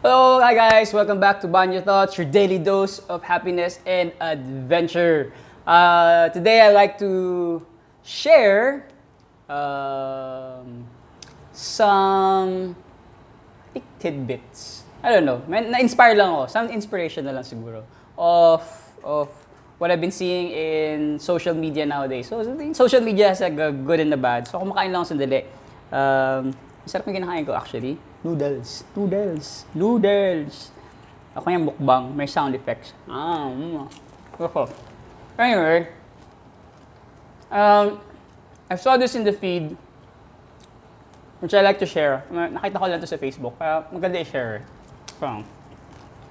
Hello, hi guys! Welcome back to Banyo Thoughts, your daily dose of happiness and adventure. Uh, today I'd like to share um, some tidbits. I don't know. Na-inspire lang ako. Some inspiration na lang siguro of of what I've been seeing in social media nowadays. So, social media has a g- good and a bad. So, kumakain lang ako sandali. Um, masarap yung kinakain ko actually. Noodles. Noodles. Noodles. Ako yung mukbang. May sound effects. Ah, mm. Ako. Anyway, um, I saw this in the feed which I like to share. Na- Nakita ko lang to sa Facebook. Kaya maganda i-share. Parang,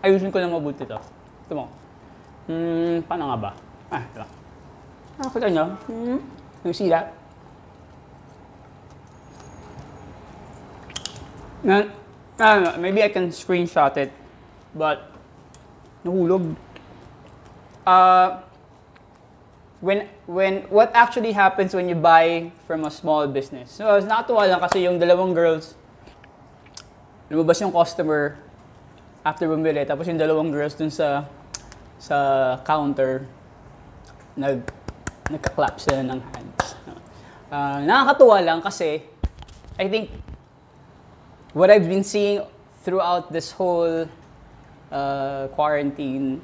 ayusin ko na mabuti to. Ito mo. Hmm, paano nga ba? Ah, ito. Nakakita nyo? Hmm? You see Na, I don't know, maybe I can screenshot it. But, nahulog. Uh, when when what actually happens when you buy from a small business. So, nakatuwa lang kasi yung dalawang girls lumabas yung customer after bumili tapos yung dalawang girls dun sa sa counter nag nagka-clap sila ng hands. Uh, nakakatuwa lang kasi I think what I've been seeing throughout this whole uh, quarantine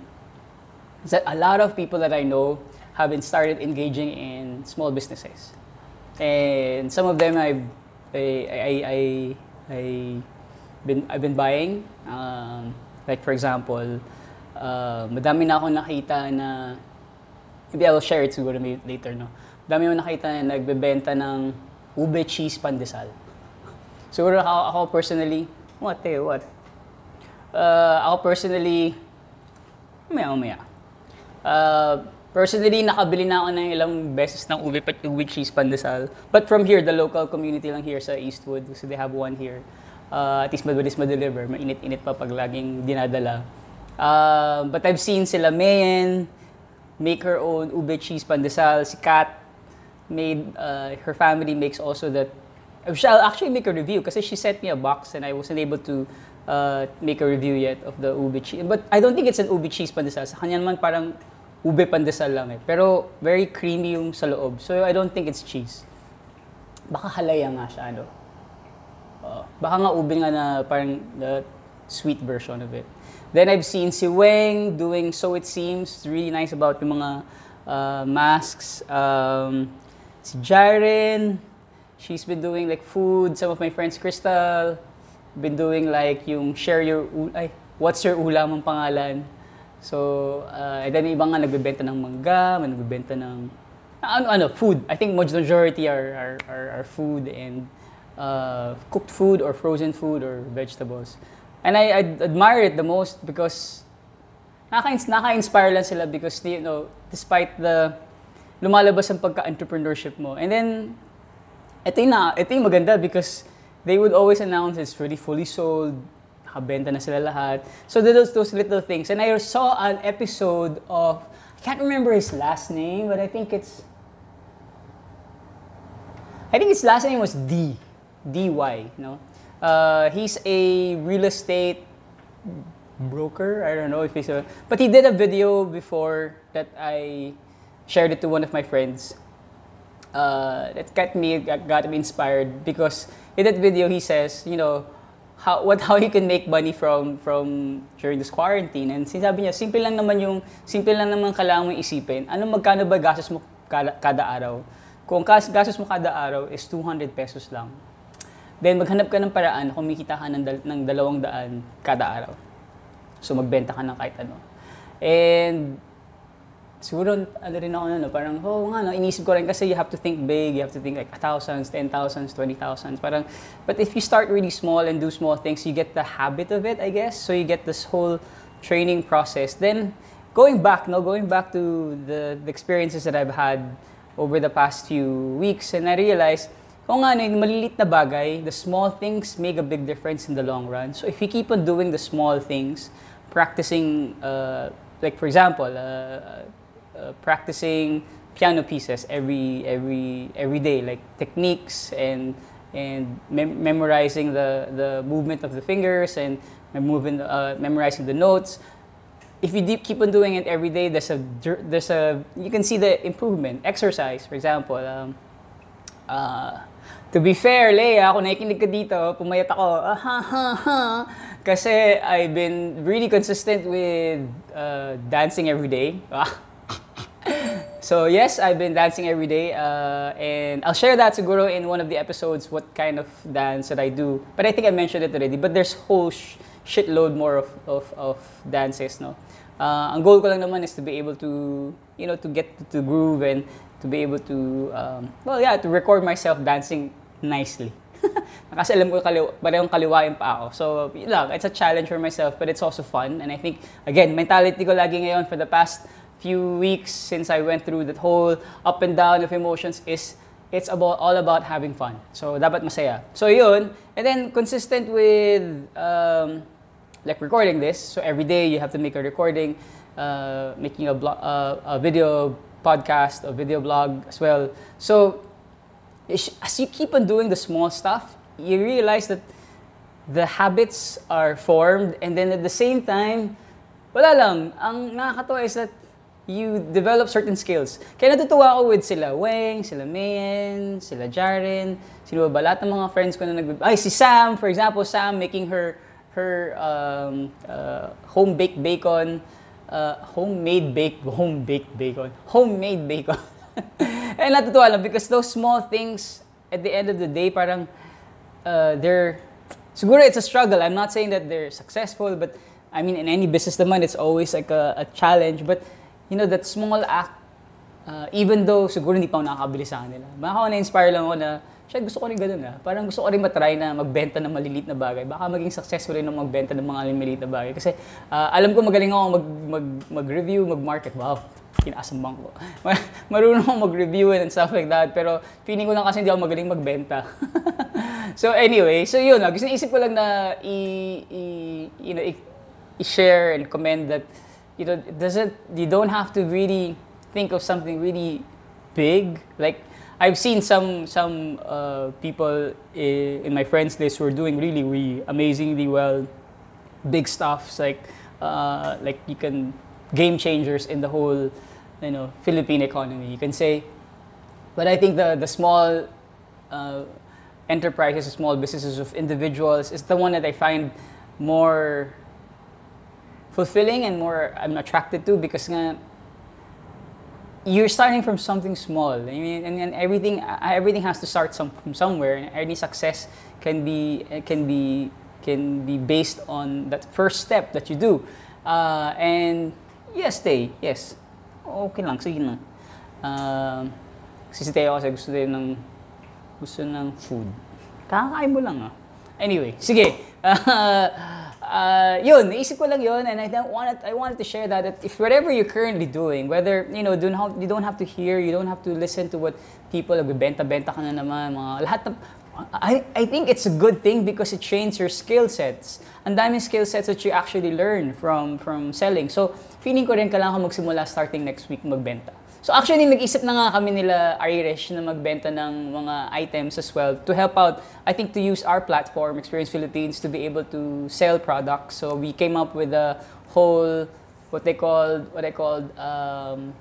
is that a lot of people that I know have been started engaging in small businesses. And some of them I've I I I, I been I've been buying um, like for example uh, madami na ako nakita na maybe I'll share it siguro later no. Madami ako nakita na nagbebenta ng ube cheese pandesal. Siguro ako, ako personally, what eh, what? Uh, ako personally, umaya, umaya. Uh, personally, nakabili na ako ng ilang beses ng ube, ube cheese pandesal. But from here, the local community lang here sa Eastwood, so they have one here. Uh, at least mabilis ma-deliver, mainit-init pa pag laging dinadala. Uh, but I've seen sila Mayen make her own ube cheese pandesal. Si Kat made, uh, her family makes also that I'll actually make a review kasi she sent me a box and I wasn't able to uh, make a review yet of the ube cheese. But I don't think it's an ube cheese pandesal. Sa kanya naman parang ube pandesal lang eh. Pero very creamy yung sa loob. So I don't think it's cheese. Baka halaya nga siya, ano. Oo. baka nga ube nga na parang the sweet version of it. Then I've seen si Weng doing So It Seems. It's really nice about yung mga uh, masks. Um, si Jaren, she's been doing like food. Some of my friends, Crystal, been doing like yung share your, ay, what's your ulam ang pangalan. So, uh, and then yung iba nga nagbebenta ng mangga, may nagbebenta ng, ano, ano, food. I think majority are, are, are, are food and uh, cooked food or frozen food or vegetables. And I, I admire it the most because naka-inspire lang sila because, you know, despite the lumalabas ang pagka-entrepreneurship mo. And then, ito yung, na, ito yung maganda because they would always announce it's already fully sold, nakabenta na sila lahat. So those, those little things. And I saw an episode of, I can't remember his last name, but I think it's, I think his last name was D, D-Y, no? Uh, he's a real estate broker. I don't know if he's a, but he did a video before that I shared it to one of my friends. Uh, that got me got me inspired because in that video he says, you know, how what how he can make money from from during this quarantine. And sinabi niya simple lang naman yung simple lang naman kailangan mo isipin ano magkano ba gastos mo kada, kada araw? Kung gastos mo kada araw is 200 pesos lang. Then maghanap ka ng paraan kumikita ka ng, ng dalawang daan kada araw. So magbenta ka ng kahit ano. And siguro ano rin ako no, parang oh nga no, inisip ko rin kasi you have to think big, you have to think like thousands, ten thousands, twenty thousands. Parang but if you start really small and do small things, you get the habit of it, I guess. So you get this whole training process. Then going back, no, going back to the, the experiences that I've had over the past few weeks and I realized kung nga, ano, yung maliliit na bagay, the small things make a big difference in the long run. So if you keep on doing the small things, practicing, uh, like for example, uh, uh, practicing piano pieces every every every day, like techniques and and mem- memorizing the, the movement of the fingers and moving, uh, memorizing the notes. If you deep, keep on doing it every day, there's a there's a you can see the improvement. Exercise, for example. Um, uh, to be fair, Leia, kung nakikinig ka dito, pumayat ako, ah, ha, ha, ha, kasi I've been really consistent with uh, dancing every day. so yes, I've been dancing every day, uh, and I'll share that siguro in one of the episodes what kind of dance that I do. But I think I mentioned it already. But there's whole sh- shitload more of, of, of dances, no? Uh, ang goal ko lang naman is to be able to, you know, to get to, to groove and to be able to, um, well, yeah, to record myself dancing nicely. Kasi alam ko kaliw, parehong kaliwain pa ako. So, it's a challenge for myself, but it's also fun. And I think, again, mentality ko lagi ngayon for the past few weeks since I went through that whole up and down of emotions is it's about all about having fun. So, dapat masaya. So, yun. And then, consistent with um, like recording this. So, every day you have to make a recording, uh, making a, blog, uh, a video podcast, a video blog as well. So, as you keep on doing the small stuff, you realize that the habits are formed and then at the same time, wala lang, ang nakakatawa is that you develop certain skills. Kaya natutuwa ako with sila Weng, sila Mayen, sila Jaren, sino ba, lahat ng mga friends ko na nag Ay, si Sam, for example, Sam making her her um, uh, home-baked bacon, uh, homemade baked, home-baked bacon, homemade bacon. And natutuwa lang because those small things, at the end of the day, parang uh, they're, siguro it's a struggle. I'm not saying that they're successful, but I mean, in any business naman, it's always like a, a challenge. But, you know, that small act, uh, even though siguro hindi pa ako nakakabili sa kanila, baka na-inspire lang ako na, siya gusto ko rin ganun ah. Parang gusto ko rin matry na magbenta ng maliliit na bagay. Baka maging successful rin ng magbenta ng mga maliliit na bagay. Kasi uh, alam ko magaling ako mag, mag, mag-review, mag-market. Wow, kinasambang ko. Marunong akong mag-review and stuff like that. Pero feeling ko lang kasi hindi ako magaling magbenta. so anyway, so yun. Uh, gusto isip ko lang na i, i you know, i- i-share and commend that you know, doesn't, you don't have to really think of something really big. Like, I've seen some some uh, people in, in my friends list who are doing really, really amazingly well, big stuffs like uh, like you can game changers in the whole you know Philippine economy. You can say, but I think the the small uh, enterprises, small businesses of individuals is the one that I find more fulfilling and more I'm attracted to because nga, you're starting from something small. I mean, and, and everything everything has to start some, from somewhere. Any success can be can be can be based on that first step that you do. Uh, and yes, stay. Yes. Okay lang, sige lang. Uh, kasi si Teo kasi gusto din ng gusto ng food. Kakakain mo lang ah. Anyway, sige. Uh, uh, yun, naisip ko lang yun and I wanted, I wanted to share that, that if whatever you're currently doing, whether, you know, don't have, you don't have to hear, you don't have to listen to what people, nagbebenta-benta ka na naman, mga lahat ng, I, I think it's a good thing because it trains your skill sets. Ang daming skill sets that you actually learn from from selling. So, feeling ko rin kailangan ko magsimula starting next week magbenta. So actually, nag-isip na nga kami nila Irish na magbenta ng mga items as well to help out, I think to use our platform, Experience Philippines, to be able to sell products. So we came up with a whole, what they called, what I called, um,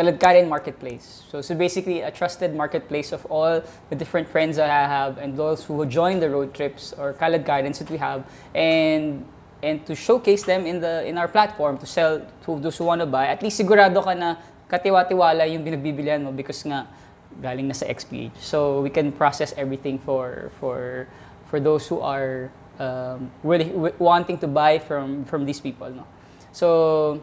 Kaladkarin Marketplace. So, so basically a trusted marketplace of all the different friends that I have and those who join the road trips or Kaladkarins that we have and and to showcase them in the in our platform to sell to those who want to buy. At least sigurado ka na katiwa-tiwala yung binagbibilihan mo because nga galing na sa XPH. So we can process everything for for for those who are um, really wanting to buy from from these people, no. So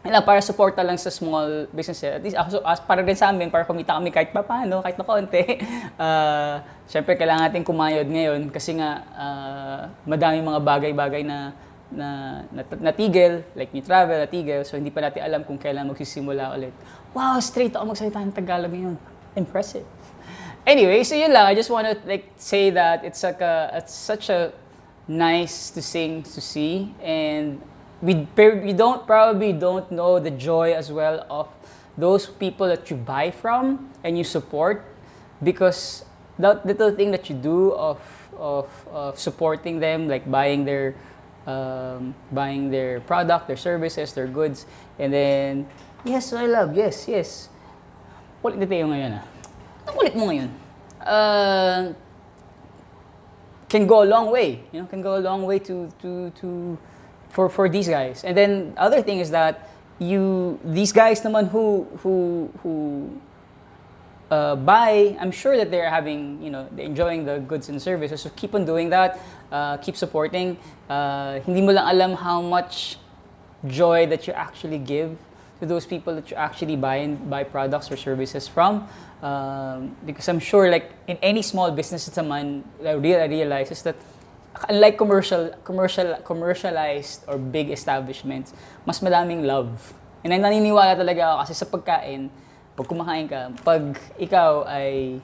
yun para suporta lang sa small business. At least, also, as, para din sa amin, para kumita kami kahit pa paano, kahit na konti. Uh, Siyempre, kailangan natin kumayod ngayon kasi nga uh, madami mga bagay-bagay na na, na natigil, like new travel, natigil, so hindi pa natin alam kung kailan magsisimula ulit. Wow, straight ako magsalita ng Tagalog ngayon. Impressive. Anyway, so yun lang. I just want to like say that it's like a, it's such a nice to sing to see and we we don't probably don't know the joy as well of those people that you buy from and you support because that little thing that you do of of, of supporting them, like buying their um, buying their product, their services, their goods, and then yes, I love, yes, yes. Kulit tayo ngayon ah. Ang kulit mo ngayon. Uh, can go a long way. You know, can go a long way to to to for for these guys. And then other thing is that you these guys naman who who who uh, buy, I'm sure that they're having, you know, they're enjoying the goods and services. So keep on doing that. Uh, keep supporting. Uh, hindi mo lang alam how much joy that you actually give to those people that you actually buy and buy products or services from. Um, because I'm sure, like in any small business naman, I real I realize is that unlike commercial, commercial, commercialized or big establishments, mas madaming love. And I'm naniniwala talaga ako kasi sa pagkain, pag kumakain ka, pag ikaw ay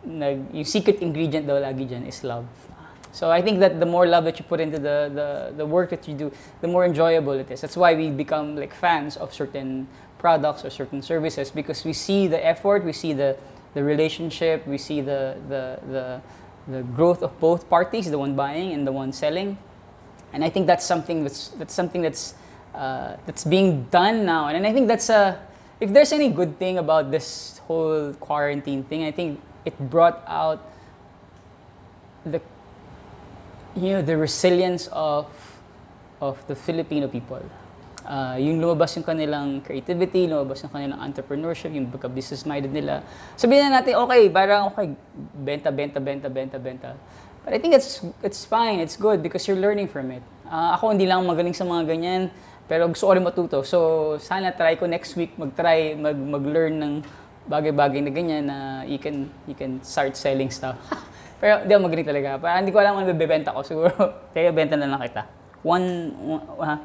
nag, yung secret ingredient daw lagi dyan is love. So I think that the more love that you put into the, the, the work that you do, the more enjoyable it is. That's why we become like fans of certain products or certain services because we see the effort, we see the, the relationship, we see the, the, the, the growth of both parties, the one buying and the one selling. And I think that's something that's, that's something that's, uh, that's being done now. And I think that's a, if there's any good thing about this whole quarantine thing, I think it brought out the you know the resilience of of the Filipino people. Uh, yung lumabas yung kanilang creativity, lumabas yung kanilang entrepreneurship, yung pagka-business minded nila. Sabihin na natin, okay, parang okay, benta, benta, benta, benta, benta. But I think it's it's fine, it's good because you're learning from it. Uh, ako hindi lang magaling sa mga ganyan, pero gusto ko rin matuto. So, sana try ko next week mag-try, mag, mag-learn ng bagay-bagay na ganyan na you can, you can start selling stuff. pero hindi ako magaling talaga. Parang hindi ko alam kung bebenta ko. Siguro, kaya benta na lang kita. One, uh,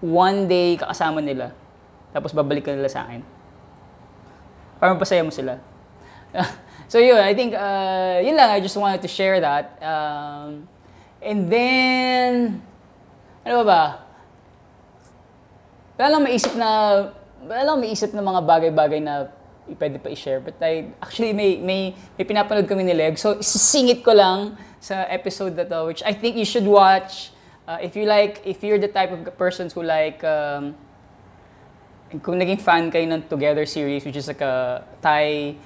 one day kakasama nila. Tapos babalik ka nila sa akin. Para mapasaya mo sila. so yun, I think, uh, yun lang. I just wanted to share that. Um, and then, ano ba ba? wala lang maisip na, wala lang maisip na mga bagay-bagay na pwede pa i-share. But I, actually, may, may, may pinapanood kami ni Leg. So, isisingit ko lang sa episode na to, which I think you should watch. Uh, if you like, if you're the type of persons who like, um, kung naging fan kayo ng Together series, which is like a Thai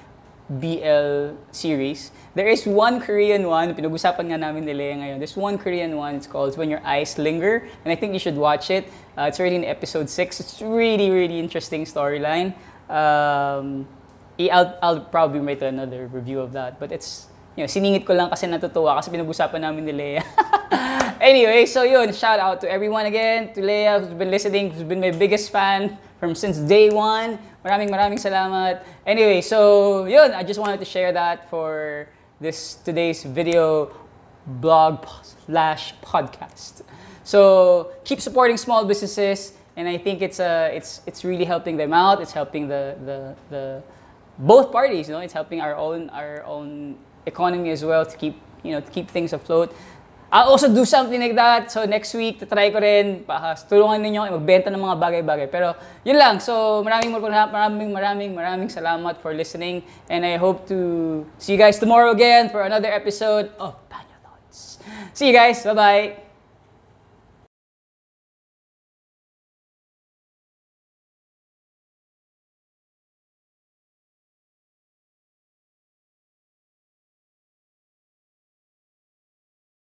BL series. There is one Korean one, pinag-usapan nga namin ni Lea ngayon. There's one Korean one, it's called When Your Eyes Linger, and I think you should watch it. Uh, it's already in episode 6. It's really, really interesting storyline. Um, I'll, I'll probably write another review of that, but it's, you know, siningit ko lang kasi natutuwa kasi pinag-usapan namin ni Lea. anyway, so yun, shout out to everyone again, to Lea who's been listening, who's been my biggest fan from since day one. Maraming maraming salamat. Anyway, so yun, I just wanted to share that for this today's video blog slash podcast. So keep supporting small businesses, and I think it's uh, it's it's really helping them out. It's helping the the the both parties. You know, it's helping our own our own economy as well to keep you know to keep things afloat. I'll also do something like that. So next week, try ko rin. Pa, tulungan ninyo ako magbenta ng mga bagay-bagay. Pero yun lang. So maraming maraming maraming maraming salamat for listening. And I hope to see you guys tomorrow again for another episode of Banyo Thoughts. See you guys. Bye-bye.